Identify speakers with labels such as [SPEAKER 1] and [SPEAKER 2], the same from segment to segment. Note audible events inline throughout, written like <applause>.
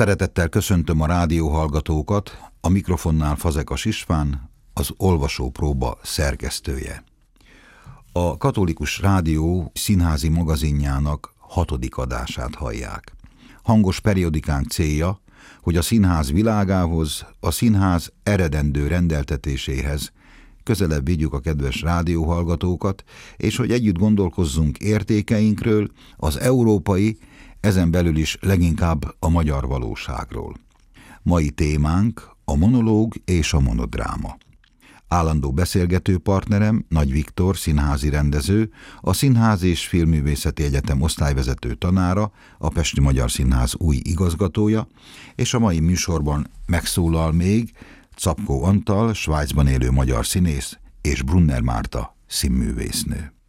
[SPEAKER 1] Szeretettel köszöntöm a rádióhallgatókat, a mikrofonnál Fazekas István, az olvasópróba szerkesztője. A Katolikus Rádió színházi magazinjának hatodik adását hallják. Hangos periodikánk célja, hogy a színház világához, a színház eredendő rendeltetéséhez közelebb vigyük a kedves rádióhallgatókat, és hogy együtt gondolkozzunk értékeinkről, az európai ezen belül is leginkább a magyar valóságról. Mai témánk a monológ és a monodráma. Állandó beszélgető partnerem Nagy Viktor, színházi rendező, a Színház és Filmművészeti Egyetem osztályvezető tanára, a Pesti Magyar Színház új igazgatója, és a mai műsorban megszólal még Capkó Antal, Svájcban élő magyar színész, és Brunner Márta, színművésznő.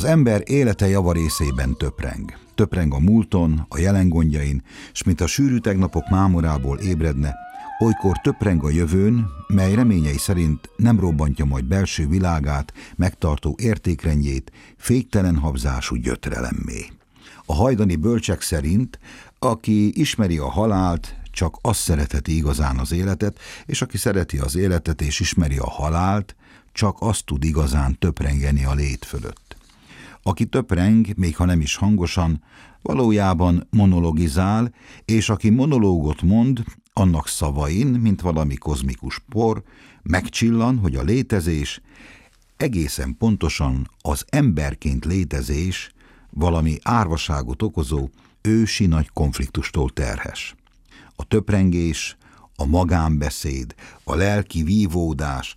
[SPEAKER 1] Az ember élete javarészében töpreng. Töpreng a múlton, a jelen gondjain, s mint a sűrű tegnapok mámorából ébredne, olykor töpreng a jövőn, mely reményei szerint nem robbantja majd belső világát, megtartó értékrendjét, féktelen habzású gyötrelemmé. A hajdani bölcsek szerint, aki ismeri a halált, csak azt szeretheti igazán az életet, és aki szereti az életet és ismeri a halált, csak azt tud igazán töprengeni a lét fölött. Aki töpreng, még ha nem is hangosan, valójában monologizál, és aki monológot mond, annak szavain, mint valami kozmikus por, megcsillan, hogy a létezés egészen pontosan az emberként létezés valami árvaságot okozó, ősi nagy konfliktustól terhes. A töprengés, a magánbeszéd, a lelki vívódás,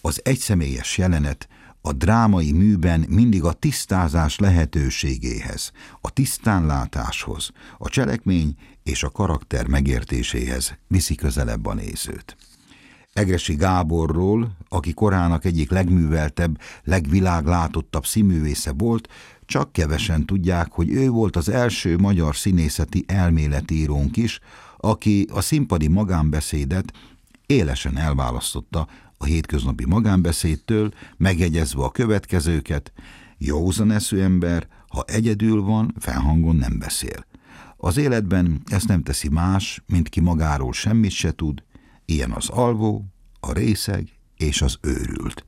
[SPEAKER 1] az egyszemélyes jelenet a drámai műben mindig a tisztázás lehetőségéhez, a tisztánlátáshoz, a cselekmény és a karakter megértéséhez viszi közelebb a nézőt. Egresi Gáborról, aki korának egyik legműveltebb, legviláglátottabb színművésze volt, csak kevesen tudják, hogy ő volt az első magyar színészeti elméletírónk is, aki a színpadi magánbeszédet élesen elválasztotta a hétköznapi magánbeszédtől, megjegyezve a következőket, józan eszű ember, ha egyedül van, felhangon nem beszél. Az életben ezt nem teszi más, mint ki magáról semmit se tud, ilyen az alvó, a részeg és az őrült.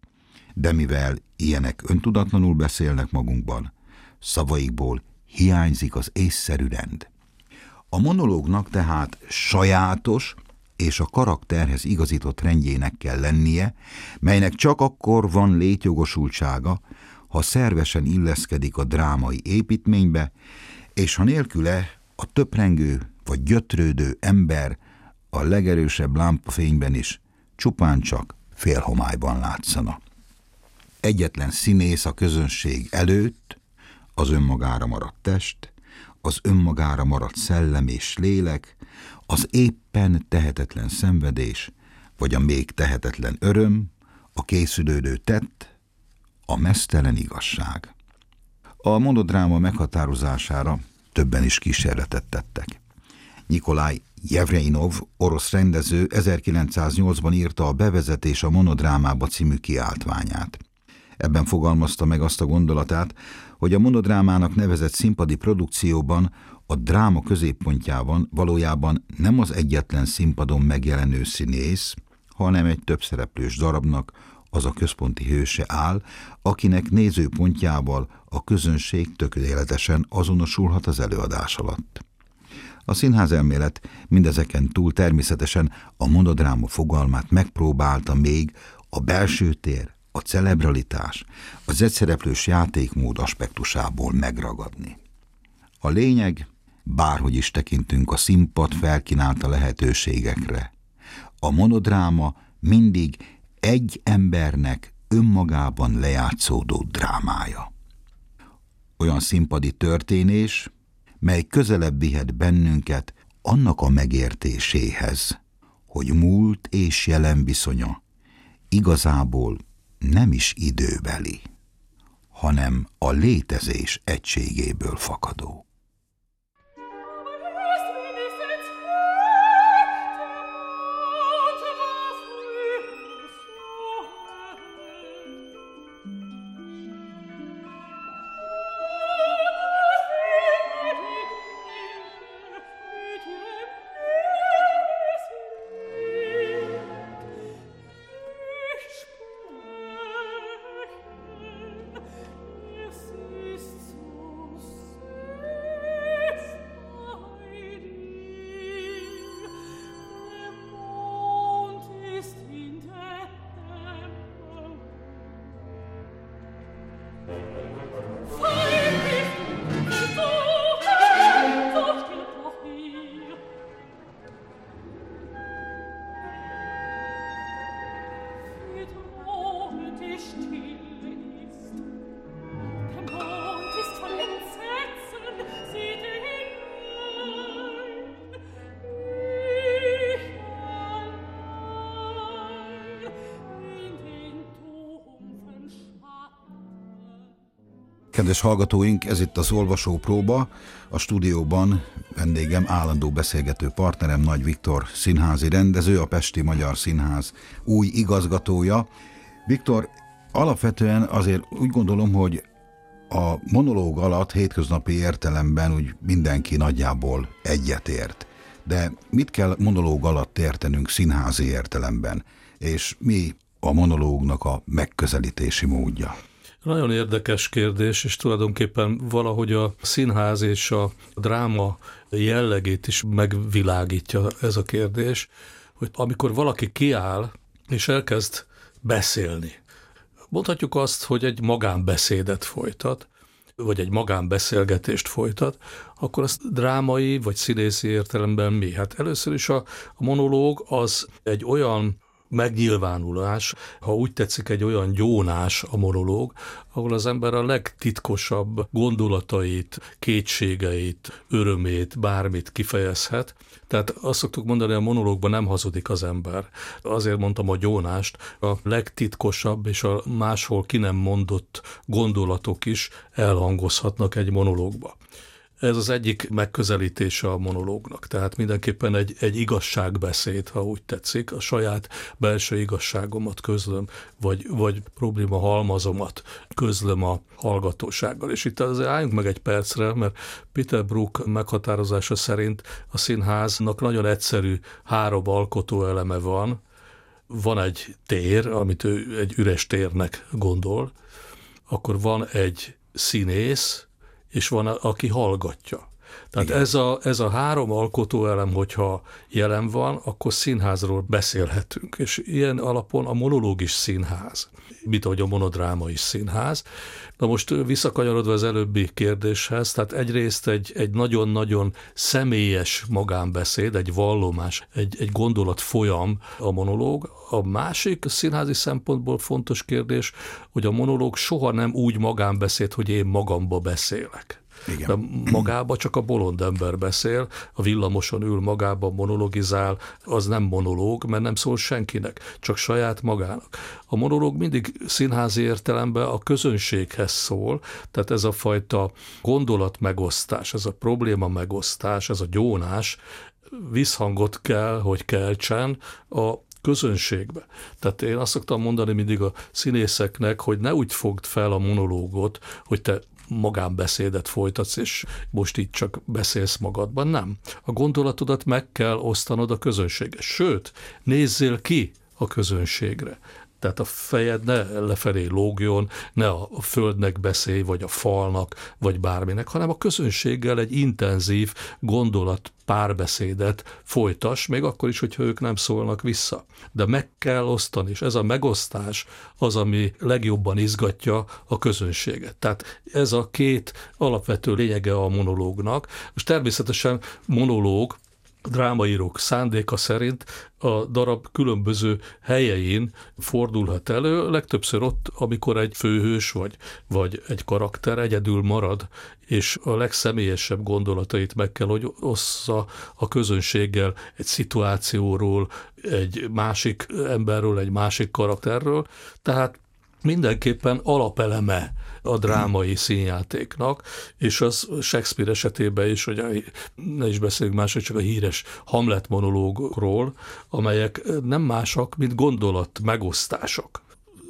[SPEAKER 1] De mivel ilyenek öntudatlanul beszélnek magunkban, szavaikból hiányzik az észszerű rend. A monológnak tehát sajátos, és a karakterhez igazított rendjének kell lennie, melynek csak akkor van létjogosultsága, ha szervesen illeszkedik a drámai építménybe, és ha nélküle a töprengő vagy gyötrődő ember a legerősebb lámpafényben is csupán csak félhomályban látszana. Egyetlen színész a közönség előtt, az önmagára maradt test, az önmagára maradt szellem és lélek, az éppen tehetetlen szenvedés, vagy a még tehetetlen öröm, a készülődő tett, a mesztelen igazság. A monodráma meghatározására többen is kísérletet tettek. Nikolaj Jevreinov, orosz rendező 1908-ban írta a Bevezetés a monodrámába című kiáltványát. Ebben fogalmazta meg azt a gondolatát, hogy a monodrámának nevezett színpadi produkcióban a dráma középpontjában valójában nem az egyetlen színpadon megjelenő színész, hanem egy többszereplős darabnak az a központi hőse áll, akinek nézőpontjával a közönség tökéletesen azonosulhat az előadás alatt. A színház elmélet mindezeken túl természetesen a monodráma fogalmát megpróbálta még a belső tér, a celebralitás, az egyszereplős játékmód aspektusából megragadni. A lényeg, bárhogy is tekintünk a színpad felkínálta lehetőségekre, a monodráma mindig egy embernek önmagában lejátszódó drámája. Olyan színpadi történés, mely közelebb vihet bennünket annak a megértéséhez, hogy múlt és jelen viszonya igazából nem is időbeli, hanem a létezés egységéből fakadó. Kedves hallgatóink, ez itt az olvasó próba. A stúdióban vendégem, állandó beszélgető partnerem Nagy Viktor színházi rendező, a Pesti Magyar Színház új igazgatója. Viktor, alapvetően azért úgy gondolom, hogy a monológ alatt hétköznapi értelemben úgy mindenki nagyjából egyetért. De mit kell monológ alatt értenünk színházi értelemben? És mi a monológnak a megközelítési módja?
[SPEAKER 2] Nagyon érdekes kérdés, és tulajdonképpen valahogy a színház és a dráma jellegét is megvilágítja ez a kérdés, hogy amikor valaki kiáll és elkezd beszélni, mondhatjuk azt, hogy egy magánbeszédet folytat, vagy egy magánbeszélgetést folytat, akkor azt drámai vagy színészi értelemben mi? Hát először is a, a monológ az egy olyan megnyilvánulás, ha úgy tetszik, egy olyan gyónás a monológ, ahol az ember a legtitkosabb gondolatait, kétségeit, örömét, bármit kifejezhet. Tehát azt szoktuk mondani, a monológban nem hazudik az ember. Azért mondtam a gyónást, a legtitkosabb és a máshol ki nem mondott gondolatok is elhangozhatnak egy monológba. Ez az egyik megközelítése a monológnak. Tehát mindenképpen egy, egy igazságbeszéd, ha úgy tetszik, a saját belső igazságomat közlöm, vagy, vagy probléma halmazomat közlöm a hallgatósággal. És itt azért álljunk meg egy percre, mert Peter Brook meghatározása szerint a színháznak nagyon egyszerű három alkotó eleme van. Van egy tér, amit ő egy üres térnek gondol, akkor van egy színész, és van, aki hallgatja. Tehát ez a, ez a három alkotóelem, hogyha jelen van, akkor színházról beszélhetünk. És ilyen alapon a monológis színház, mint ahogy a monodráma is színház. Na most visszakanyarodva az előbbi kérdéshez, tehát egyrészt egy, egy nagyon-nagyon személyes magánbeszéd, egy vallomás, egy, egy gondolat folyam a monológ. A másik színházi szempontból fontos kérdés, hogy a monológ soha nem úgy magánbeszéd, hogy én magamba beszélek igen. De magába csak a bolond ember beszél, a villamoson ül magába, monologizál, az nem monológ, mert nem szól senkinek, csak saját magának. A monológ mindig színházi értelemben a közönséghez szól, tehát ez a fajta gondolat megosztás, ez a probléma megosztás, ez a gyónás, visszhangot kell, hogy keltsen a közönségbe. Tehát én azt szoktam mondani mindig a színészeknek, hogy ne úgy fogd fel a monológot, hogy te magánbeszédet folytatsz, és most itt csak beszélsz magadban. Nem. A gondolatodat meg kell osztanod a közönséggel. Sőt, nézzél ki a közönségre. Tehát a fejed ne lefelé lógjon, ne a földnek beszélj, vagy a falnak, vagy bárminek, hanem a közönséggel egy intenzív gondolat párbeszédet folytas, még akkor is, hogyha ők nem szólnak vissza. De meg kell osztani, és ez a megosztás az, ami legjobban izgatja a közönséget. Tehát ez a két alapvető lényege a monológnak. Most természetesen monológ, drámaírók szándéka szerint a darab különböző helyein fordulhat elő, legtöbbször ott, amikor egy főhős vagy, vagy egy karakter egyedül marad, és a legszemélyesebb gondolatait meg kell, hogy ossza a közönséggel egy szituációról, egy másik emberről, egy másik karakterről. Tehát mindenképpen alapeleme a drámai színjátéknak, és az Shakespeare esetében is, hogy ne is beszéljünk máshogy, csak a híres Hamlet monológról, amelyek nem másak, mint gondolat megosztások.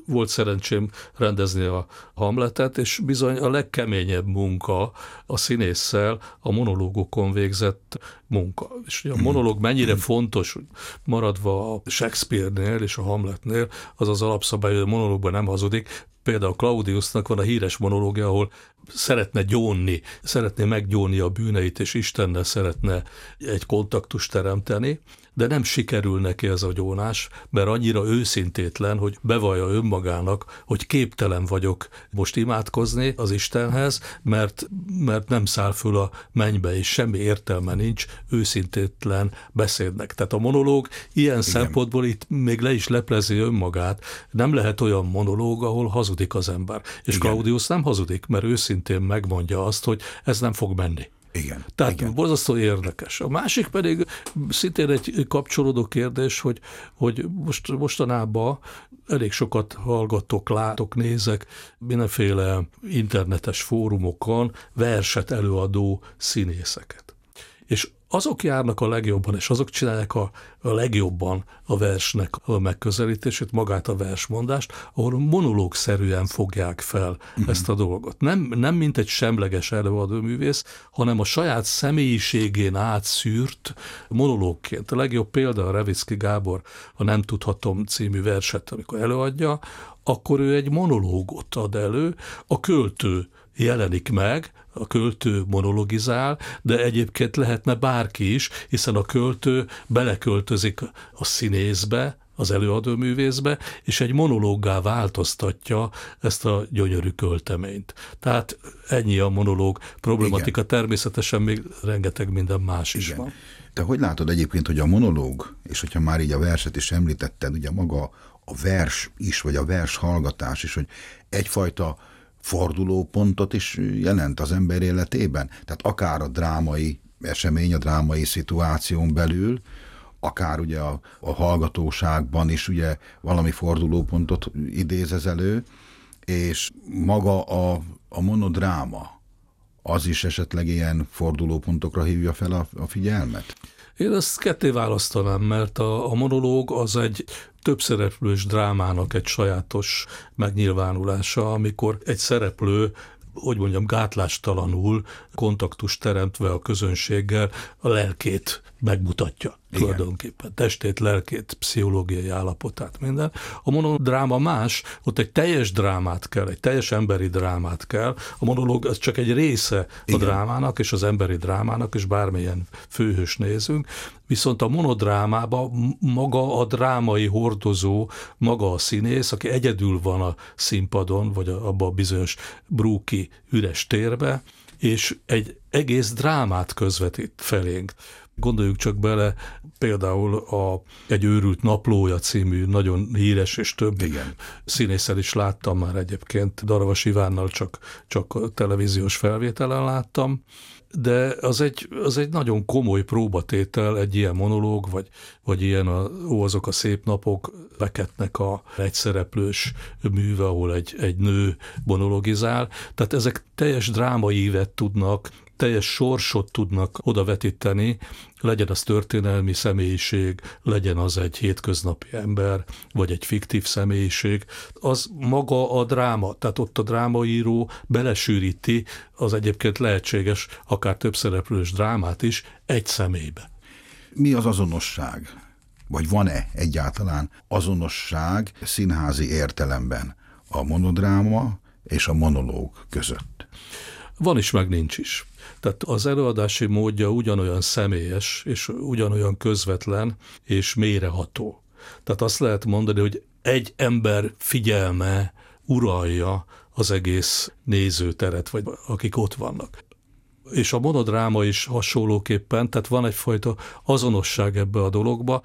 [SPEAKER 2] Volt szerencsém rendezni a Hamletet, és bizony a legkeményebb munka a színésszel a monológokon végzett munka. És a monológ mennyire fontos, maradva a Shakespeare-nél és a Hamletnél, az az alapszabály, hogy a monológban nem hazudik, Például Claudiusnak van a híres monológia, ahol szeretne gyónni, szeretné meggyónni a bűneit, és Istennel szeretne egy kontaktust teremteni, de nem sikerül neki ez a gyónás, mert annyira őszintétlen, hogy bevallja önmagának, hogy képtelen vagyok most imádkozni az Istenhez, mert, mert nem száll föl a mennybe, és semmi értelme nincs őszintétlen beszédnek. Tehát a monológ ilyen Igen. szempontból itt még le is leplezi önmagát. Nem lehet olyan monológ, ahol hazudik az ember. És Igen. Claudius nem hazudik, mert őszintén megmondja azt, hogy ez nem fog menni.
[SPEAKER 1] Igen.
[SPEAKER 2] Tehát
[SPEAKER 1] igen.
[SPEAKER 2] borzasztó érdekes. A másik pedig szintén egy kapcsolódó kérdés, hogy, hogy most, mostanában elég sokat hallgatok, látok, nézek mindenféle internetes fórumokon verset előadó színészeket. És azok járnak a legjobban, és azok csinálják a, a legjobban a versnek a megközelítését, magát a versmondást, ahol monológszerűen fogják fel uh-huh. ezt a dolgot. Nem, nem mint egy semleges előadóművész, hanem a saját személyiségén átszűrt monológként. A legjobb példa a Revicki Gábor, a Nem tudhatom című verset, amikor előadja, akkor ő egy monológot ad elő, a költő jelenik meg, a költő monologizál, de egyébként lehetne bárki is, hiszen a költő beleköltözik a színészbe, az előadóművészbe, és egy monológgá változtatja ezt a gyönyörű költeményt. Tehát ennyi a monológ problematika, Igen. természetesen még rengeteg minden más is Igen. van.
[SPEAKER 1] Te hogy látod egyébként, hogy a monológ, és hogyha már így a verset is említetted, ugye maga a vers is, vagy a vers hallgatás is, hogy egyfajta fordulópontot is jelent az ember életében. Tehát akár a drámai esemény, a drámai szituáción belül, akár ugye a, a hallgatóságban is ugye valami fordulópontot idéz ez elő, és maga a, a monodráma, az is esetleg ilyen fordulópontokra hívja fel a, a figyelmet?
[SPEAKER 2] Én ezt ketté választanám, mert a, a monológ az egy több szereplős drámának egy sajátos megnyilvánulása, amikor egy szereplő hogy mondjam, gátlástalanul kontaktust teremtve a közönséggel a lelkét megmutatja Igen. tulajdonképpen. Testét, lelkét, pszichológiai állapotát, minden. A monodráma más, ott egy teljes drámát kell, egy teljes emberi drámát kell. A monológ az csak egy része Igen. a drámának és az emberi drámának, és bármilyen főhős nézünk. Viszont a monodrámában maga a drámai hordozó, maga a színész, aki egyedül van a színpadon, vagy abban a bizonyos brúki üres térbe, és egy egész drámát közvetít felénk. Gondoljuk csak bele, például a Egy őrült naplója című nagyon híres és több Igen. színésszel is láttam már egyébként, Daravas Ivánnal csak, csak televíziós felvételen láttam, de az egy, az egy nagyon komoly próbatétel, egy ilyen monológ, vagy, vagy ilyen a, ó, azok a szép napok, Beketnek a egyszereplős műve, ahol egy, egy nő monologizál. Tehát ezek teljes drámai ívet tudnak teljes sorsot tudnak odavetíteni, legyen az történelmi személyiség, legyen az egy hétköznapi ember, vagy egy fiktív személyiség, az maga a dráma, tehát ott a drámaíró belesűríti az egyébként lehetséges, akár több szereplős drámát is egy személybe.
[SPEAKER 1] Mi az azonosság? vagy van-e egyáltalán azonosság színházi értelemben a monodráma és a monológ között?
[SPEAKER 2] Van is, meg nincs is. Tehát az előadási módja ugyanolyan személyes, és ugyanolyan közvetlen, és mélyreható. Tehát azt lehet mondani, hogy egy ember figyelme uralja az egész nézőteret, vagy akik ott vannak. És a monodráma is hasonlóképpen, tehát van egyfajta azonosság ebbe a dologba.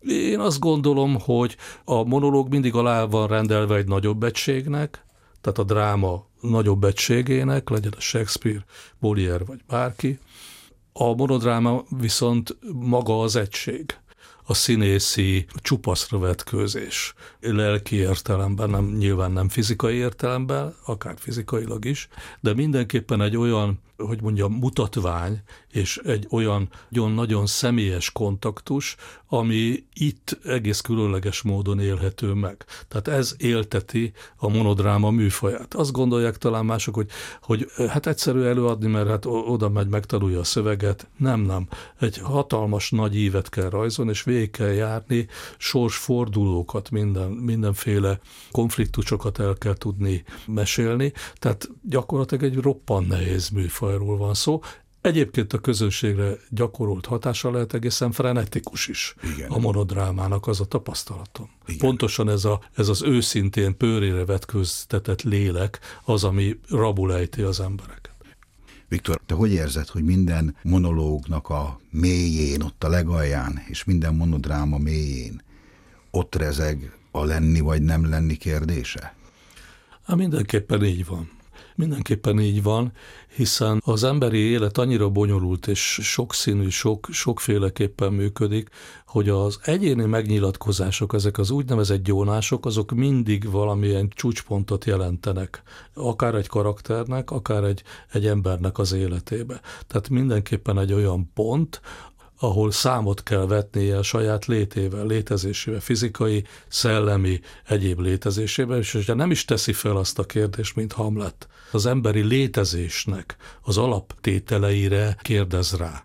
[SPEAKER 2] Én azt gondolom, hogy a monológ mindig alá van rendelve egy nagyobb egységnek, tehát a dráma nagyobb egységének, legyen a Shakespeare, Molière vagy bárki. A monodráma viszont maga az egység a színészi csupaszra vetkőzés. Lelki értelemben, nem, nyilván nem fizikai értelemben, akár fizikailag is, de mindenképpen egy olyan, hogy mondjam, mutatvány, és egy olyan nagyon-nagyon személyes kontaktus, ami itt egész különleges módon élhető meg. Tehát ez élteti a monodráma műfaját. Azt gondolják talán mások, hogy, hogy hát egyszerű előadni, mert hát oda megy, megtanulja a szöveget. Nem, nem. Egy hatalmas nagy ívet kell rajzolni, és végig kell járni, sorsfordulókat, minden, mindenféle konfliktusokat el kell tudni mesélni. Tehát gyakorlatilag egy roppan nehéz műfajról van szó. Egyébként a közönségre gyakorolt hatása lehet egészen frenetikus is Igen. a monodrámának az a tapasztalatom. Igen. Pontosan ez, a, ez az őszintén pőrére vetköztetett lélek az, ami rabulejti az embereket.
[SPEAKER 1] Viktor, te hogy érzed, hogy minden monológnak a mélyén, ott a legalján, és minden monodráma mélyén ott rezeg a lenni vagy nem lenni kérdése?
[SPEAKER 2] Hát mindenképpen így van. Mindenképpen így van, hiszen az emberi élet annyira bonyolult és sokszínű, sok, sokféleképpen működik, hogy az egyéni megnyilatkozások, ezek az úgynevezett gyónások, azok mindig valamilyen csúcspontot jelentenek, akár egy karakternek, akár egy, egy embernek az életébe. Tehát mindenképpen egy olyan pont, ahol számot kell vetnie a saját létével, létezésével, fizikai, szellemi, egyéb létezésével, és hogyha nem is teszi fel azt a kérdést, mint Hamlet, az emberi létezésnek az alaptételeire kérdez rá.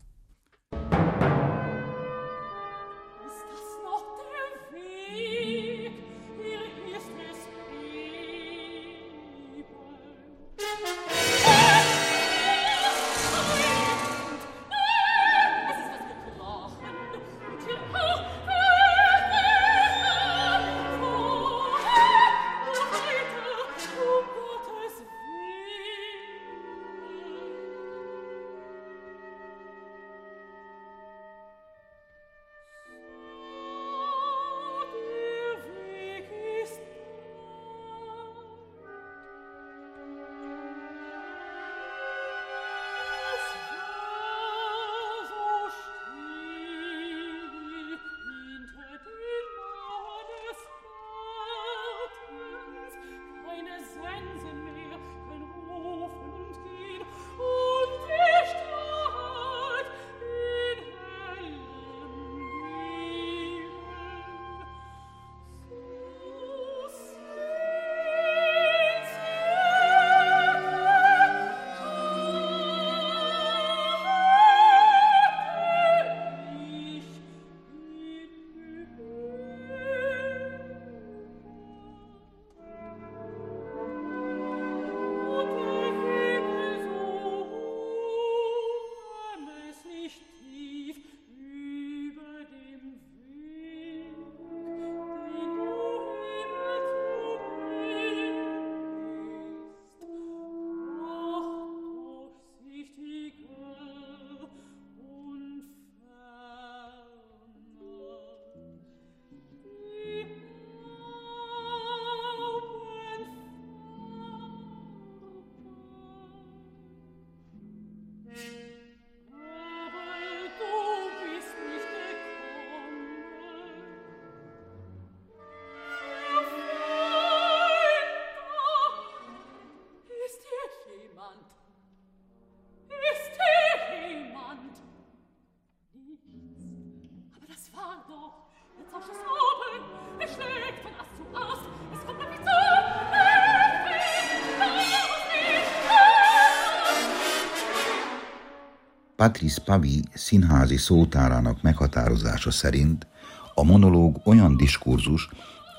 [SPEAKER 1] Patrice Pavi színházi szótárának meghatározása szerint A monológ olyan diskurzus,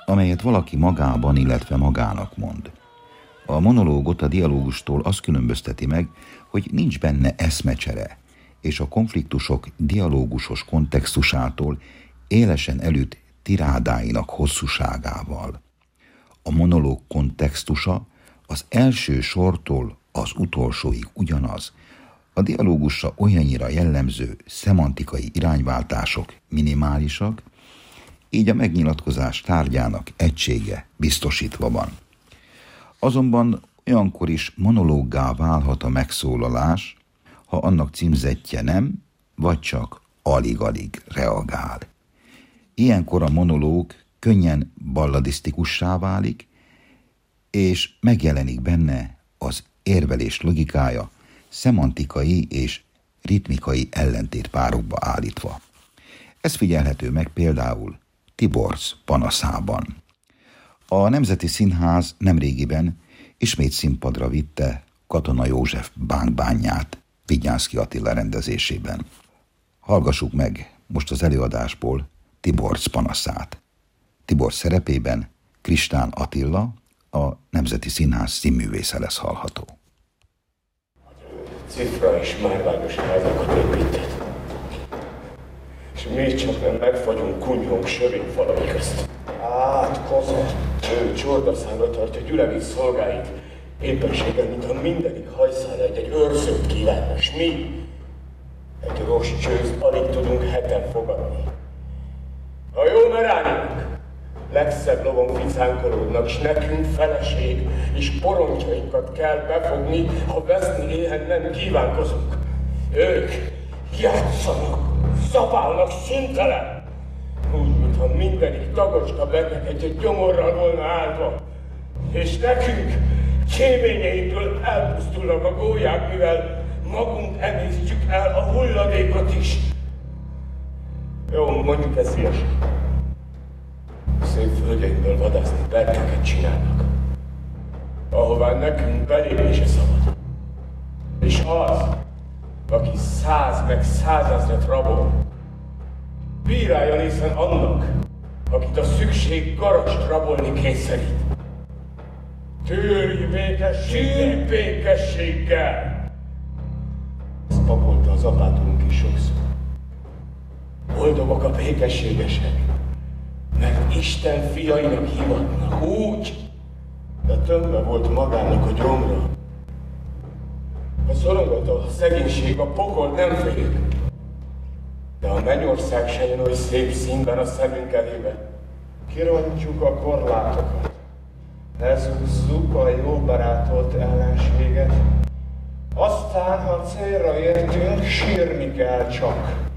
[SPEAKER 1] amelyet valaki magában, illetve magának mond. A monológot a dialógustól az különbözteti meg, hogy nincs benne eszmecsere, és a konfliktusok dialógusos kontextusától élesen előtt tirádáinak hosszúságával. A monológ kontextusa az első sortól az utolsóig ugyanaz, a dialógusra olyannyira jellemző szemantikai irányváltások minimálisak, így a megnyilatkozás tárgyának egysége biztosítva van. Azonban olyankor is monológgá válhat a megszólalás, ha annak címzetje nem, vagy csak alig-alig reagál. Ilyenkor a monológ könnyen balladisztikussá válik, és megjelenik benne az érvelés logikája szemantikai és ritmikai ellentétpárokba állítva. Ez figyelhető meg például Tiborz panaszában. A Nemzeti Színház nemrégiben ismét színpadra vitte Katona József bánkbányát Vigyánszki Attila rendezésében. Hallgassuk meg most az előadásból Tiborz panaszát. Tibor szerepében Kristán Attila, a Nemzeti Színház színművésze lesz hallható.
[SPEAKER 3] Cifra és márványos házakat épített. És mi csak nem megfagyunk kunyhónk sörény falai közt. Átkozott. Ő csordaszánra tartja gyülemény szolgáit. Éppenséggel, mintha mindenik hajszára egy-egy őrzőt kívánna, és mi egy rossz csőzt alig tudunk heten fogadni. A jó merányunk, legszebb lovon ficánkolódnak, s nekünk feleség, és porontjainkat kell befogni, ha veszni éhen nem kívánkozunk. Ők játszanak, szabálnak szintelen, úgy, mintha mindenik bennek egy gyomorral volna állva. És nekünk kéményeinkből elpusztulnak a gólyák, mivel magunk emésztjük el a hulladékot is. Jó, mondjuk ez ilyesmi szép földjeinkből vadászni berkeket csinálnak, ahová nekünk belépése szabad. És az, aki száz meg százezret rabol, bírálja hiszen annak, akit a szükség garast rabolni kényszerít. Tűrj békességgel! békességgel! Ezt papolta az apátunk is sokszor. Boldogok a békességesek, mert Isten fiainak hivatnak úgy, de tömve volt magának a gyomra. A szorongató a szegénység, a pokol nem fél. De a mennyország se jön oly szép színben a szemünk elébe. Kirontjuk a korlátokat. Lezúzzuk a jó barátolt ellenséget. Aztán, ha célra értünk, sírni kell csak.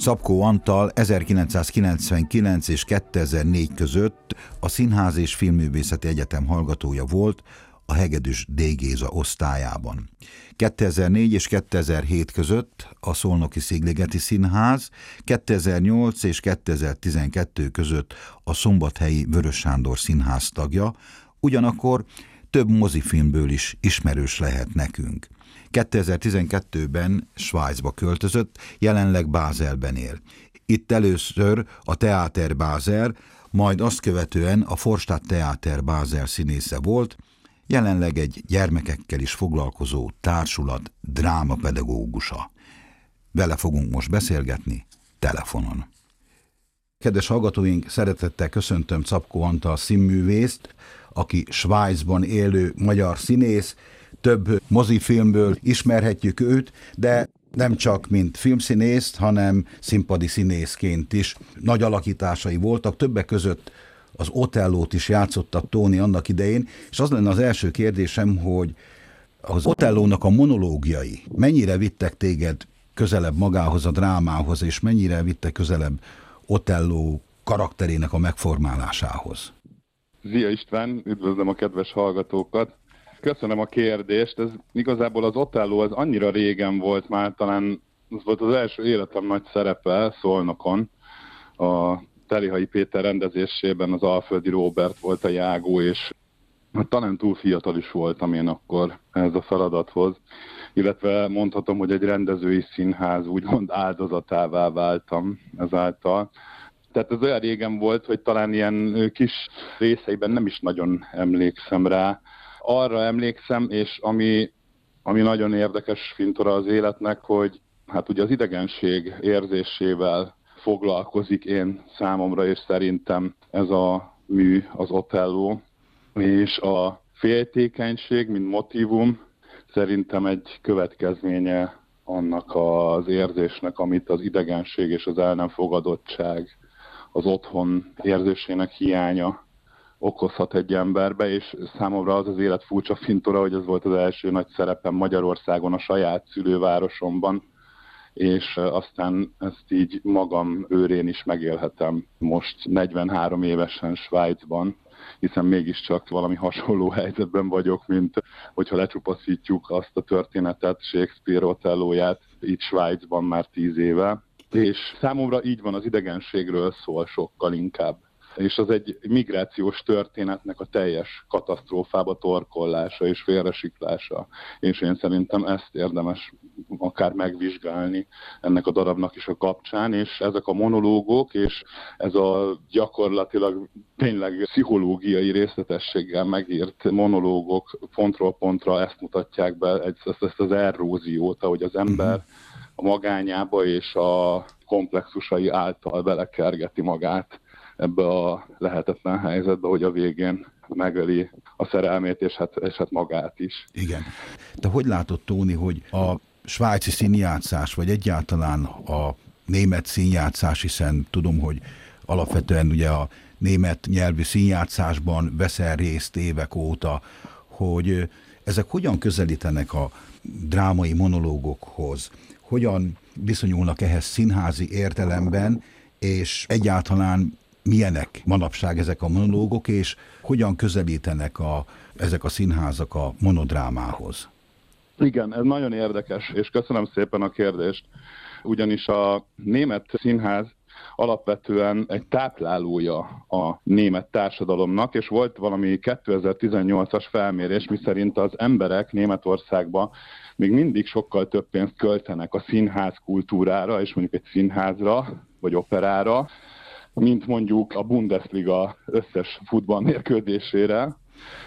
[SPEAKER 1] Szabkó Antal 1999 és 2004 között a Színház és Filmművészeti Egyetem hallgatója volt a Hegedűs D. Géza osztályában. 2004 és 2007 között a Szolnoki Szigligeti Színház, 2008 és 2012 között a Szombathelyi Vörös Sándor Színház tagja, ugyanakkor több mozifilmből is ismerős lehet nekünk. 2012-ben Svájcba költözött, jelenleg Bázelben él. Itt először a Teáter Bázel, majd azt követően a Forstadt Teáter Bázel színésze volt, jelenleg egy gyermekekkel is foglalkozó társulat drámapedagógusa. Vele fogunk most beszélgetni telefonon. Kedves hallgatóink, szeretettel köszöntöm Capkó Antal színművészt, aki Svájcban élő magyar színész, több mozifilmből ismerhetjük őt, de nem csak mint filmszínészt, hanem színpadi színészként is. Nagy alakításai voltak, többek között az Otellót is játszotta Tóni annak idején, és az lenne az első kérdésem, hogy az Otellónak a monológiai mennyire vittek téged közelebb magához a drámához, és mennyire vittek közelebb Otelló karakterének a megformálásához?
[SPEAKER 4] Zia István, üdvözlöm a kedves hallgatókat! Köszönöm a kérdést. Ez igazából az Otello az annyira régen volt már, talán az volt az első életem nagy szerepe Szolnokon. A Telihai Péter rendezésében az Alföldi Robert volt a jágó, és hát talán túl fiatal is voltam én akkor ez a feladathoz, illetve mondhatom, hogy egy rendezői színház úgymond áldozatává váltam ezáltal. Tehát ez olyan régen volt, hogy talán ilyen kis részeiben nem is nagyon emlékszem rá, arra emlékszem, és ami, ami nagyon érdekes fintora az életnek, hogy hát ugye az idegenség érzésével foglalkozik én számomra, és szerintem ez a mű, az Otello, és a féltékenység, mint motivum, szerintem egy következménye annak az érzésnek, amit az idegenség és az el nem fogadottság, az otthon érzésének hiánya okozhat egy emberbe, és számomra az az élet furcsa fintora, hogy ez volt az első nagy szerepem Magyarországon, a saját szülővárosomban, és aztán ezt így magam őrén is megélhetem most 43 évesen Svájcban, hiszen mégiscsak valami hasonló <laughs> helyzetben vagyok, mint hogyha lecsupaszítjuk azt a történetet, Shakespeare Otellóját itt Svájcban már tíz éve. És számomra így van, az idegenségről szól sokkal inkább. És az egy migrációs történetnek a teljes katasztrófába torkollása és félresiklása. És én szerintem ezt érdemes akár megvizsgálni ennek a darabnak is a kapcsán, és ezek a monológok, és ez a gyakorlatilag tényleg pszichológiai részletességgel megírt monológok pontról pontra ezt mutatják be, ezt, ezt az eróziót, ahogy az ember a magányába és a komplexusai által belekergeti magát ebbe a lehetetlen helyzetbe, hogy a végén megöli a szerelmét, és hát, és hát magát is.
[SPEAKER 1] Igen. De hogy látod, Tóni, hogy a svájci színjátszás, vagy egyáltalán a német színjátszás, hiszen tudom, hogy alapvetően ugye a német nyelvű színjátszásban veszel részt évek óta, hogy ezek hogyan közelítenek a drámai monológokhoz, hogyan viszonyulnak ehhez színházi értelemben, és egyáltalán milyenek manapság ezek a monológok, és hogyan közelítenek a, ezek a színházak a monodrámához?
[SPEAKER 4] Igen, ez nagyon érdekes, és köszönöm szépen a kérdést. Ugyanis a német színház alapvetően egy táplálója a német társadalomnak, és volt valami 2018-as felmérés, miszerint az emberek Németországban még mindig sokkal több pénzt költenek a színház kultúrára, és mondjuk egy színházra, vagy operára, mint mondjuk a Bundesliga összes futballmérkőzésére.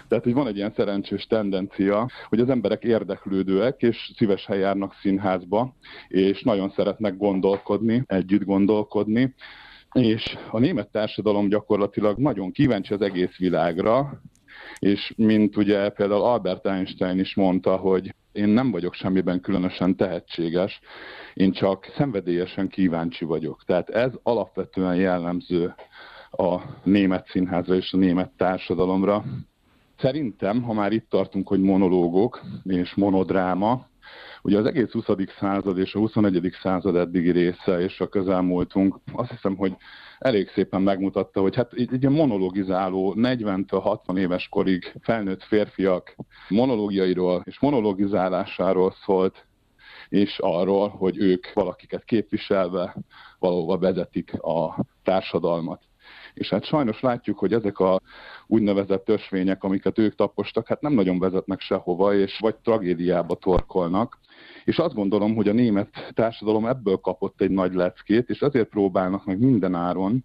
[SPEAKER 4] Tehát, hogy van egy ilyen szerencsés tendencia, hogy az emberek érdeklődőek, és szívesen járnak színházba, és nagyon szeretnek gondolkodni, együtt gondolkodni, és a német társadalom gyakorlatilag nagyon kíváncsi az egész világra, és mint ugye például Albert Einstein is mondta, hogy én nem vagyok semmiben különösen tehetséges, én csak szenvedélyesen kíváncsi vagyok. Tehát ez alapvetően jellemző a német színházra és a német társadalomra. Szerintem, ha már itt tartunk, hogy monológok és monodráma, Ugye az egész 20. század és a 21. század eddigi része és a közelmúltunk azt hiszem, hogy elég szépen megmutatta, hogy hát egy, egy monologizáló 40-60 éves korig felnőtt férfiak monológiairól és monologizálásáról szólt, és arról, hogy ők valakiket képviselve valóban vezetik a társadalmat. És hát sajnos látjuk, hogy ezek a úgynevezett ösvények, amiket ők tapostak, hát nem nagyon vezetnek sehova, és vagy tragédiába torkolnak. És azt gondolom, hogy a német társadalom ebből kapott egy nagy leckét, és ezért próbálnak meg minden áron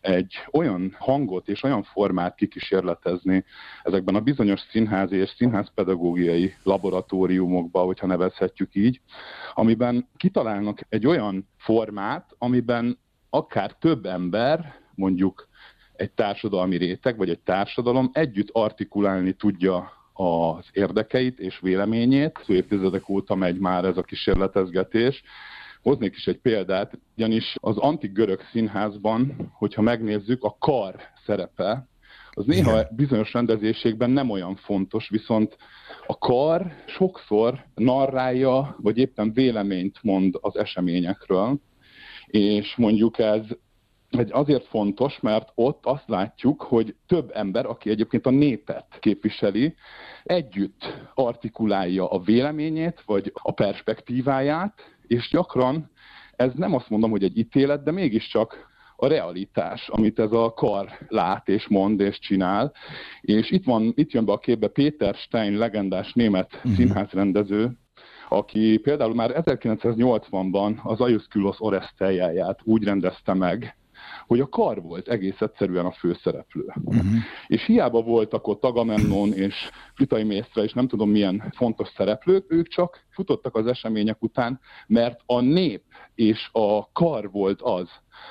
[SPEAKER 4] egy olyan hangot és olyan formát kikísérletezni ezekben a bizonyos színházi és színházpedagógiai laboratóriumokba, hogyha nevezhetjük így, amiben kitalálnak egy olyan formát, amiben akár több ember, mondjuk egy társadalmi réteg, vagy egy társadalom együtt artikulálni tudja az érdekeit és véleményét. Évtizedek óta megy már ez a kísérletezgetés. Hoznék is egy példát, ugyanis az antik görög színházban, hogyha megnézzük, a kar szerepe, az néha bizonyos rendezéségben nem olyan fontos, viszont a kar sokszor narrálja, vagy éppen véleményt mond az eseményekről, és mondjuk ez egy azért fontos, mert ott azt látjuk, hogy több ember, aki egyébként a népet képviseli, együtt artikulálja a véleményét, vagy a perspektíváját, és gyakran ez nem azt mondom, hogy egy ítélet, de mégiscsak a realitás, amit ez a kar lát és mond és csinál. És itt, van, itt jön be a képbe Péter Stein, legendás német uh-huh. színházrendező, aki például már 1980-ban az Ajuszkülos Oresteljáját úgy rendezte meg, hogy a kar volt egész egyszerűen a főszereplő. Uh-huh. És hiába voltak ott Agamemnon és Fritai Mészre, és nem tudom milyen fontos szereplők, ők csak futottak az események után, mert a nép és a kar volt az,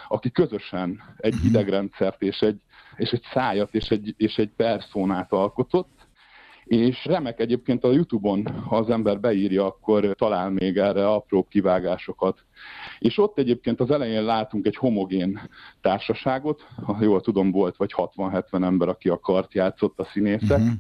[SPEAKER 4] aki közösen egy uh-huh. idegrendszert és egy, és egy szájat és egy, és egy perszónát alkotott, és remek egyébként a Youtube-on, ha az ember beírja, akkor talál még erre apró kivágásokat. És ott egyébként az elején látunk egy homogén társaságot, ha jól tudom, volt vagy 60-70 ember, aki a kart játszott a színészek, uh-huh.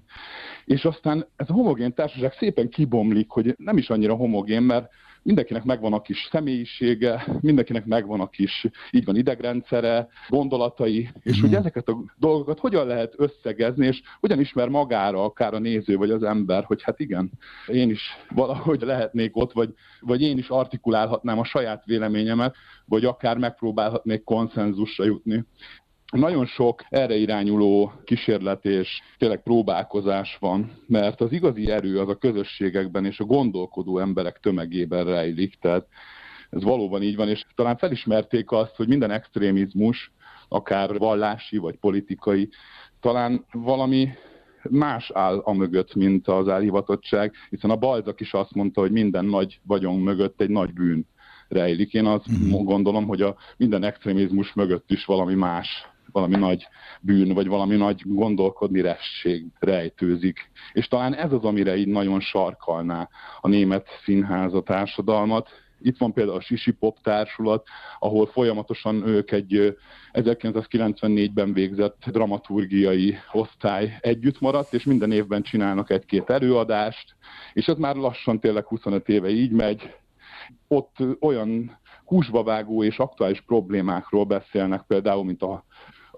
[SPEAKER 4] és aztán ez a homogén társaság szépen kibomlik, hogy nem is annyira homogén, mert mindenkinek megvan a kis személyisége, mindenkinek megvan a kis, így van idegrendszere, gondolatai, és mm. hogy ezeket a dolgokat hogyan lehet összegezni, és hogyan ismer magára akár a néző vagy az ember, hogy hát igen, én is valahogy lehetnék ott, vagy, vagy én is artikulálhatnám a saját véleményemet, vagy akár megpróbálhatnék konszenzusra jutni nagyon sok erre irányuló kísérlet és tényleg próbálkozás van, mert az igazi erő az a közösségekben és a gondolkodó emberek tömegében rejlik, tehát ez valóban így van, és talán felismerték azt, hogy minden extrémizmus, akár vallási vagy politikai, talán valami más áll a mögött, mint az elhivatottság, hiszen a Balzak is azt mondta, hogy minden nagy vagyon mögött egy nagy bűn rejlik. Én azt uh-huh. gondolom, hogy a minden extrémizmus mögött is valami más valami nagy bűn, vagy valami nagy gondolkodni resség rejtőzik. És talán ez az, amire így nagyon sarkalná a német színház a társadalmat, itt van például a Sisi Pop társulat, ahol folyamatosan ők egy 1994-ben végzett dramaturgiai osztály együtt maradt, és minden évben csinálnak egy-két előadást, és ez már lassan tényleg 25 éve így megy. Ott olyan húsba vágó és aktuális problémákról beszélnek, például, mint a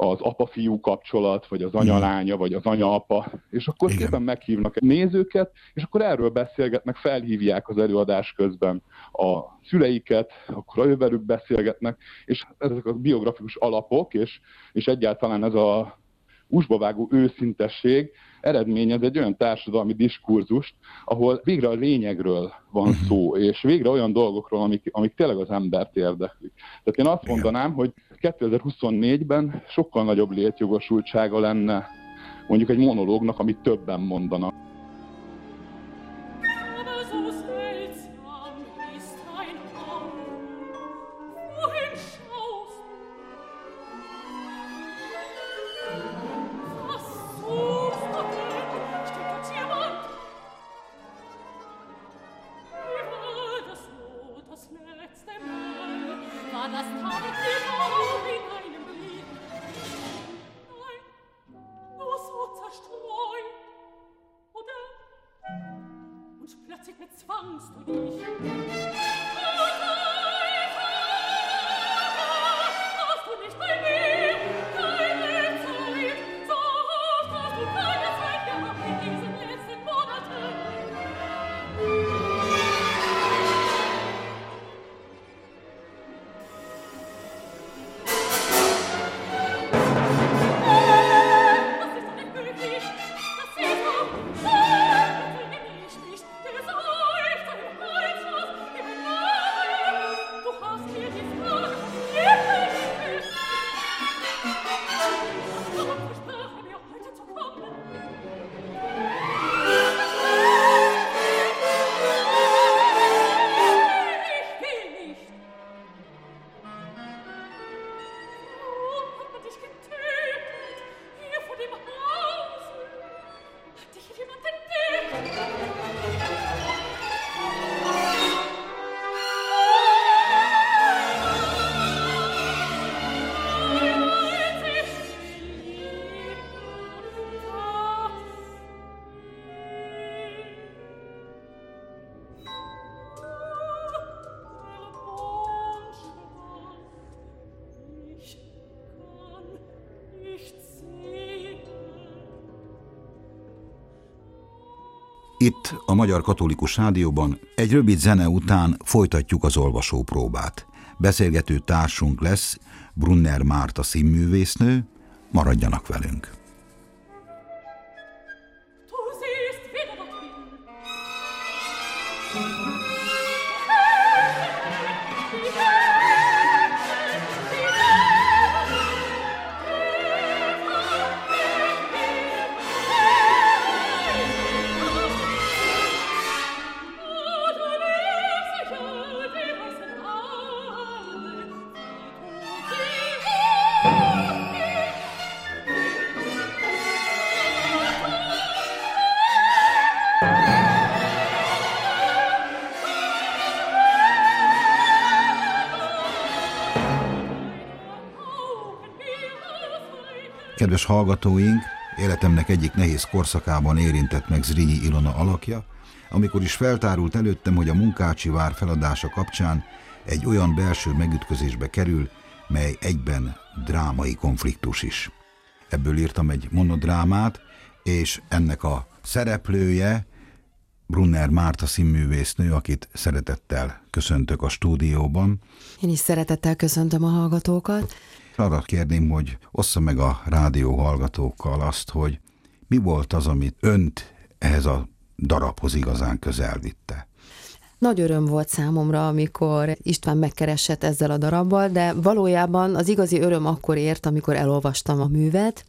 [SPEAKER 4] az apa-fiú kapcsolat, vagy az anya-lánya, vagy az anya-apa, és akkor Igen. szépen meghívnak nézőket, és akkor erről beszélgetnek, felhívják az előadás közben a szüleiket, akkor a jövőrük beszélgetnek, és ezek a biografikus alapok, és, és egyáltalán ez a úsbavágó őszintesség eredményez egy olyan társadalmi diskurzust, ahol végre a lényegről van mhm. szó, és végre olyan dolgokról, amik, amik tényleg az embert érdeklik. Tehát én azt mondanám, hogy 2024-ben sokkal nagyobb létjogosultsága lenne mondjuk egy monológnak, amit többen mondanak. beherzigt mit du dich.
[SPEAKER 1] Itt, a Magyar Katolikus Rádióban egy rövid zene után folytatjuk az olvasópróbát. Beszélgető társunk lesz Brunner Márta színművésznő, maradjanak velünk. Kedves hallgatóink, életemnek egyik nehéz korszakában érintett meg Zrínyi Ilona alakja, amikor is feltárult előttem, hogy a munkácsi vár feladása kapcsán egy olyan belső megütközésbe kerül, mely egyben drámai konfliktus is. Ebből írtam egy monodrámát, és ennek a szereplője Brunner Márta színművésznő, akit szeretettel köszöntök a stúdióban.
[SPEAKER 5] Én is szeretettel köszöntöm a hallgatókat.
[SPEAKER 1] Arra kérném, hogy ossza meg a rádió hallgatókkal azt, hogy mi volt az, amit önt ehhez a darabhoz igazán közel vitte.
[SPEAKER 5] Nagy öröm volt számomra, amikor István megkeresett ezzel a darabbal, de valójában az igazi öröm akkor ért, amikor elolvastam a művet.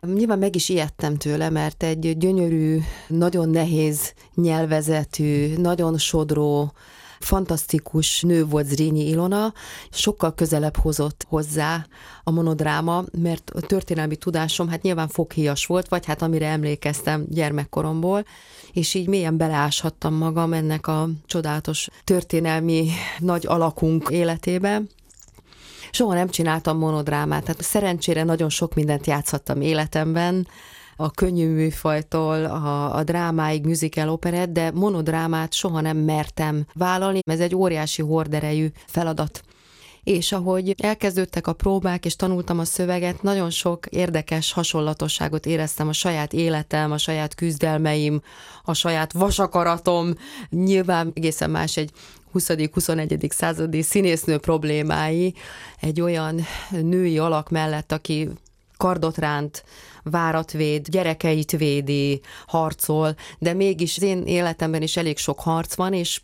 [SPEAKER 5] Nyilván meg is ijedtem tőle, mert egy gyönyörű, nagyon nehéz nyelvezetű, nagyon sodró, fantasztikus nő volt Zrínyi Ilona, sokkal közelebb hozott hozzá a monodráma, mert a történelmi tudásom hát nyilván foghíjas volt, vagy hát amire emlékeztem gyermekkoromból, és így mélyen beleáshattam magam ennek a csodálatos történelmi nagy alakunk életébe. Soha nem csináltam monodrámát, tehát szerencsére nagyon sok mindent játszhattam életemben, a könnyű műfajtól a, a drámáig, musical operett, de monodrámát soha nem mertem vállalni. Ez egy óriási horderejű feladat és ahogy elkezdődtek a próbák, és tanultam a szöveget, nagyon sok érdekes hasonlatosságot éreztem a saját életem, a saját küzdelmeim, a saját vasakaratom. Nyilván egészen más egy 20.-21. századi színésznő problémái egy olyan női alak mellett, aki kardot ránt, várat véd, gyerekeit védi, harcol, de mégis az én életemben is elég sok harc van, és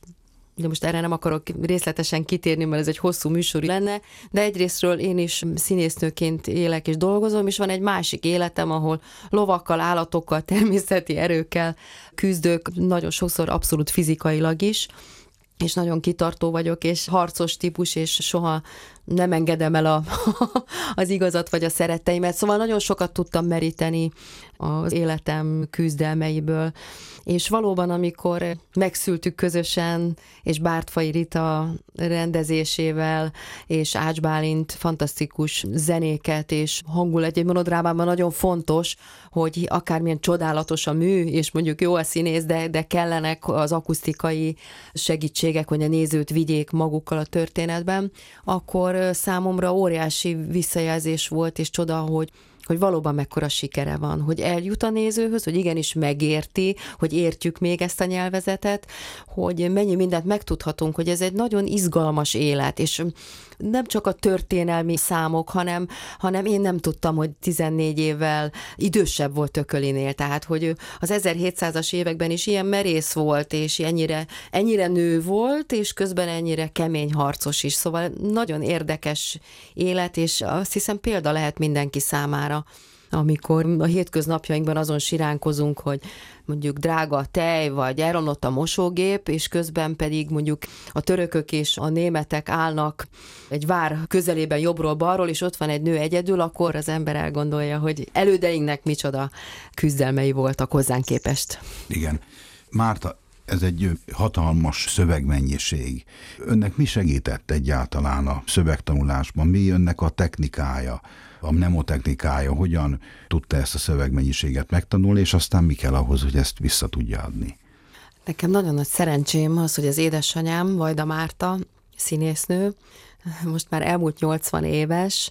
[SPEAKER 5] Ugye most erre nem akarok részletesen kitérni, mert ez egy hosszú műsor lenne, de egyrésztről én is színésznőként élek és dolgozom, és van egy másik életem, ahol lovakkal, állatokkal, <laughs> természeti erőkkel küzdök, nagyon sokszor abszolút fizikailag is, és nagyon kitartó vagyok, és harcos típus, és soha nem engedem el a, <laughs> az igazat vagy a szeretteimet, szóval nagyon sokat tudtam meríteni az életem küzdelmeiből. És valóban, amikor megszültük közösen, és Bártfai Rita rendezésével, és Ács Bálint fantasztikus zenéket, és hangulat egy monodrámában nagyon fontos, hogy akármilyen csodálatos a mű, és mondjuk jó a színész, de, de kellenek az akusztikai segítségek, hogy a nézőt vigyék magukkal a történetben, akkor számomra óriási visszajelzés volt, és csoda, hogy hogy valóban mekkora sikere van, hogy eljut a nézőhöz, hogy igenis megérti, hogy értjük még ezt a nyelvezetet, hogy mennyi mindent megtudhatunk, hogy ez egy nagyon izgalmas élet, és nem csak a történelmi számok, hanem, hanem én nem tudtam, hogy 14 évvel idősebb volt Tökölinél, tehát hogy az 1700-as években is ilyen merész volt, és ennyire, ennyire nő volt, és közben ennyire kemény harcos is, szóval nagyon érdekes élet, és azt hiszem példa lehet mindenki számára amikor a hétköznapjainkban azon siránkozunk, hogy mondjuk drága a tej, vagy elromlott a mosógép, és közben pedig mondjuk a törökök és a németek állnak egy vár közelében jobbról-balról, és ott van egy nő egyedül, akkor az ember elgondolja, hogy elődeinknek micsoda küzdelmei voltak hozzánk képest.
[SPEAKER 1] Igen. Márta, ez egy hatalmas szövegmennyiség. Önnek mi segített egyáltalán a szövegtanulásban? Mi önnek a technikája? A mnemotechnikája, hogyan tudta ezt a szövegmennyiséget megtanulni, és aztán mi kell ahhoz, hogy ezt vissza tudja adni.
[SPEAKER 5] Nekem nagyon nagy szerencsém az, hogy az édesanyám, Vajda Márta, színésznő, most már elmúlt 80 éves,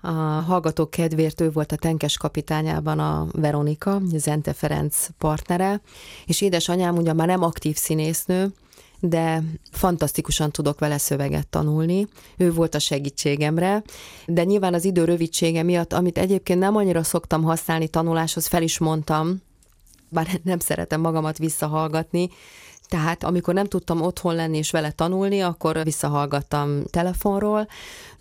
[SPEAKER 5] a hallgatók kedvéért ő volt a tenkes kapitányában a Veronika, Zente Ferenc partnere, és édesanyám ugye már nem aktív színésznő, de fantasztikusan tudok vele szöveget tanulni. Ő volt a segítségemre, de nyilván az idő rövidsége miatt, amit egyébként nem annyira szoktam használni tanuláshoz, fel is mondtam, bár <laughs> nem szeretem magamat visszahallgatni, tehát amikor nem tudtam otthon lenni és vele tanulni, akkor visszahallgattam telefonról,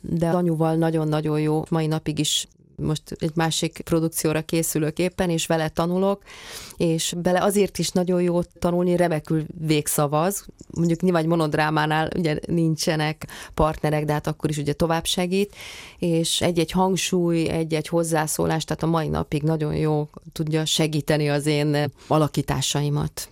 [SPEAKER 5] de anyuval nagyon-nagyon jó, mai napig is most egy másik produkcióra készülök éppen, és vele tanulok, és bele azért is nagyon jó tanulni, remekül végszavaz, mondjuk nyilván egy monodrámánál ugye nincsenek partnerek, de hát akkor is ugye tovább segít, és egy-egy hangsúly, egy-egy hozzászólás, tehát a mai napig nagyon jó tudja segíteni az én alakításaimat.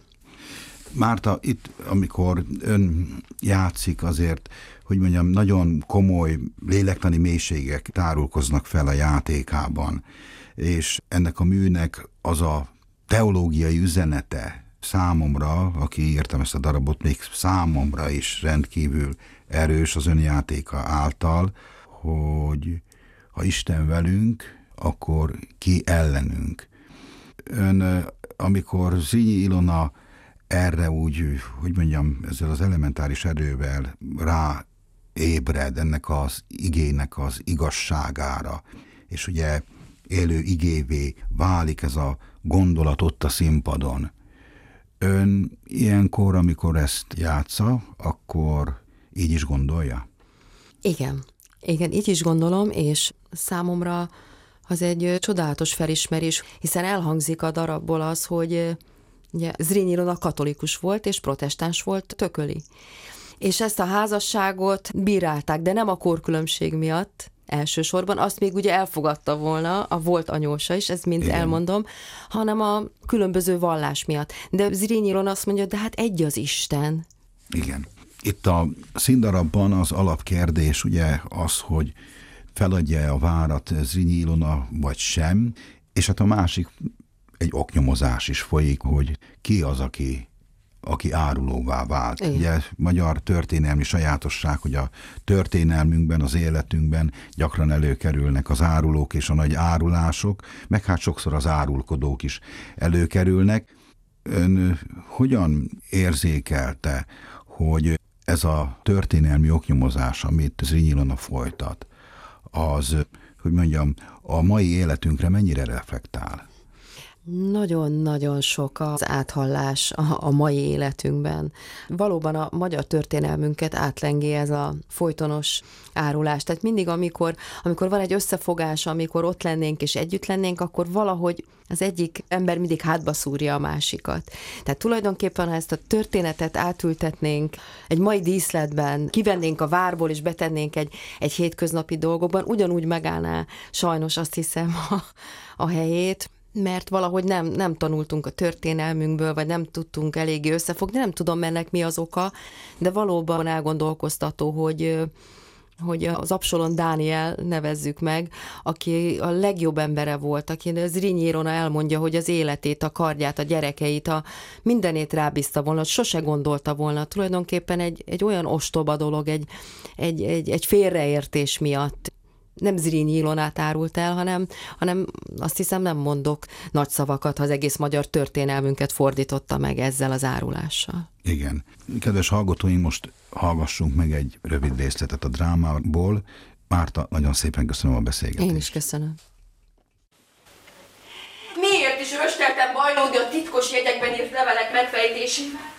[SPEAKER 1] Márta, itt, amikor ön játszik, azért hogy mondjam, nagyon komoly lélektani mélységek tárulkoznak fel a játékában, és ennek a műnek az a teológiai üzenete számomra, aki írtam ezt a darabot, még számomra is rendkívül erős az önjátéka által, hogy ha Isten velünk, akkor ki ellenünk. Ön, amikor Zrínyi Ilona erre úgy, hogy mondjam, ezzel az elementáris erővel rá ébred ennek az igének az igazságára, és ugye élő igévé válik ez a gondolat ott a színpadon. Ön ilyenkor, amikor ezt játsza, akkor így is gondolja?
[SPEAKER 5] Igen. Igen, így is gondolom, és számomra az egy csodálatos felismerés, hiszen elhangzik a darabból az, hogy ugye Zrínyi katolikus volt, és protestáns volt, tököli és ezt a házasságot bírálták, de nem a korkülönbség miatt, elsősorban, azt még ugye elfogadta volna a volt anyósa is, ez mind Igen. elmondom, hanem a különböző vallás miatt. De Zrínyiron azt mondja, de hát egy az Isten.
[SPEAKER 1] Igen. Itt a színdarabban az alapkérdés ugye az, hogy feladja a várat Zrínyi Ilona, vagy sem, és hát a másik egy oknyomozás is folyik, hogy ki az, aki aki árulóvá vált. Igen. Ugye magyar történelmi sajátosság, hogy a történelmünkben, az életünkben gyakran előkerülnek az árulók és a nagy árulások, meg hát sokszor az árulkodók is előkerülnek. Ön hogyan érzékelte, hogy ez a történelmi oknyomozás, amit Zrinyilona folytat, az, hogy mondjam, a mai életünkre mennyire reflektál?
[SPEAKER 5] Nagyon-nagyon sok az áthallás a, mai életünkben. Valóban a magyar történelmünket átlengi ez a folytonos árulás. Tehát mindig, amikor, amikor van egy összefogás, amikor ott lennénk és együtt lennénk, akkor valahogy az egyik ember mindig hátba szúrja a másikat. Tehát tulajdonképpen, ha ezt a történetet átültetnénk egy mai díszletben, kivennénk a várból és betennénk egy, egy hétköznapi dolgokban, ugyanúgy megállná sajnos azt hiszem a, a helyét mert valahogy nem, nem tanultunk a történelmünkből, vagy nem tudtunk eléggé összefogni, nem tudom ennek mi az oka, de valóban elgondolkoztató, hogy hogy az Absolon Dániel nevezzük meg, aki a legjobb embere volt, aki az Rinyírona elmondja, hogy az életét, a kardját, a gyerekeit, a mindenét rábízta volna, sose gondolta volna. Tulajdonképpen egy, egy olyan ostoba dolog, egy, egy, egy, egy félreértés miatt nem Zrínyi Ilonát árult el, hanem, hanem azt hiszem nem mondok nagy szavakat, ha az egész magyar történelmünket fordította meg ezzel az árulással.
[SPEAKER 1] Igen. Kedves hallgatóink, most hallgassunk meg egy rövid részletet a drámából. Márta, nagyon szépen köszönöm a beszélgetést.
[SPEAKER 5] Én is köszönöm.
[SPEAKER 6] Miért is rösteltem bajlódni a titkos jegyekben írt levelek megfejtésével?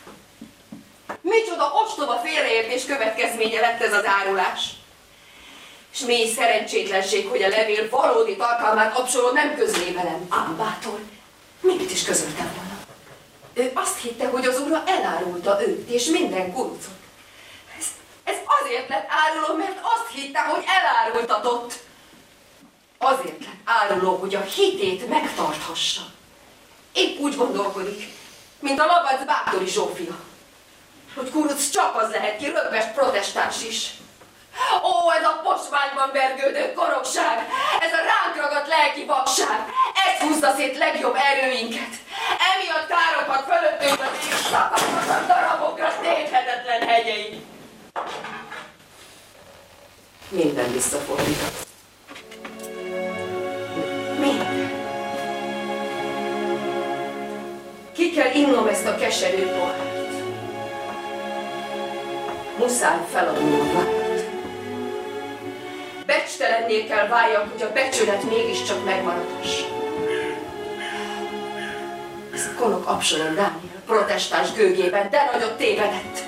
[SPEAKER 6] Micsoda ostoba félreértés következménye lett ez az árulás? És mély szerencsétlenség, hogy a levél valódi tartalmát Absalom nem közlé velem. Ám bátor, mit is közölte volna? Ő azt hitte, hogy az ura elárulta őt és minden kurucot. Ez, ez azért lett áruló, mert azt hitte, hogy elárultatott. Azért lett áruló, hogy a hitét megtarthassa. Épp úgy gondolkodik, mint a Labac Bátori Zsófia, hogy kuruc csak az lehet ki, rögvest protestáns is. Ó, ez a posványban vergődő korokság, ez a ránk ragadt lelki vakság, ez húzza szét legjobb erőinket. Emiatt károkat fölöttünk az ég szakadhatatlan darabokra téphetetlen hegyeink. Minden visszafordított. Minden. Ki kell innom ezt a keserű pohárt. Muszáj feladnom. Becstelenné kell váljak, hogy a becsület mégiscsak megmaradhass. Ez konok Absalom Dániel protestáns gőgében, de nagyot tévedett.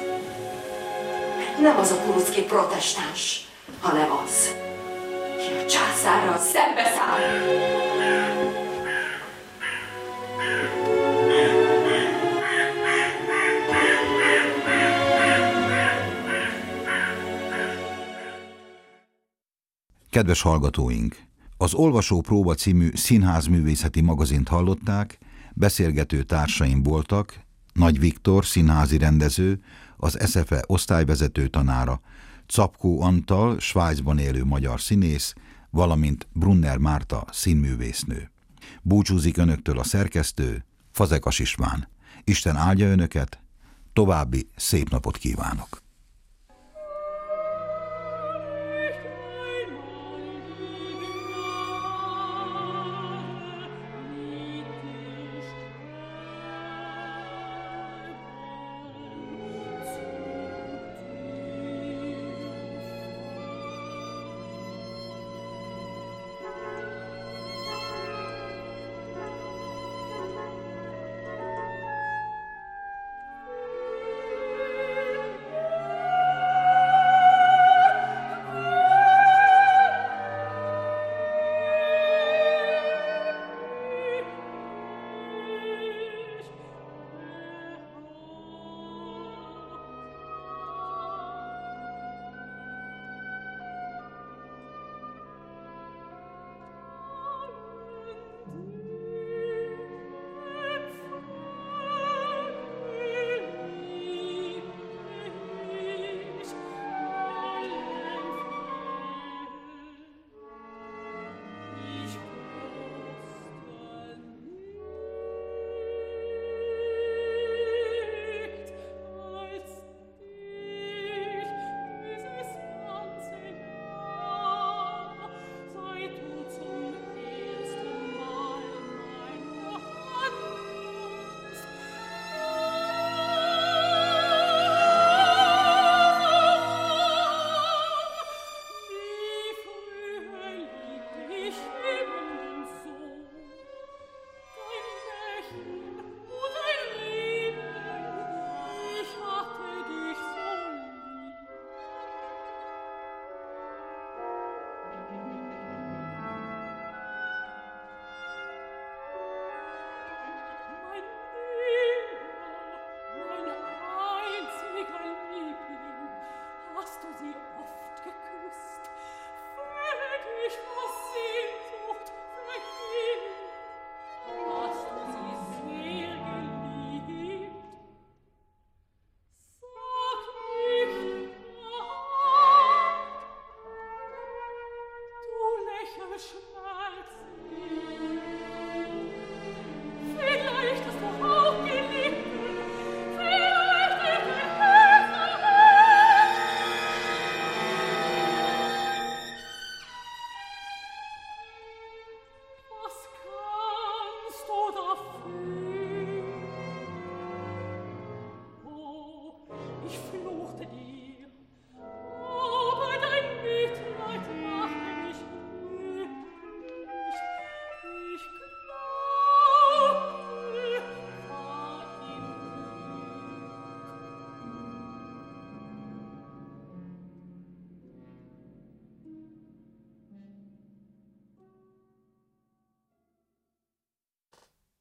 [SPEAKER 6] Nem az a kurucki protestáns, hanem az, ki a császárral szembeszáll.
[SPEAKER 1] Kedves hallgatóink! Az Olvasó Próba című színházművészeti magazint hallották, beszélgető társaim voltak, Nagy Viktor, színházi rendező, az SFE osztályvezető tanára, Capkó Antal, Svájcban élő magyar színész, valamint Brunner Márta színművésznő. Búcsúzik önöktől a szerkesztő, Fazekas István. Isten áldja önöket, további szép napot kívánok!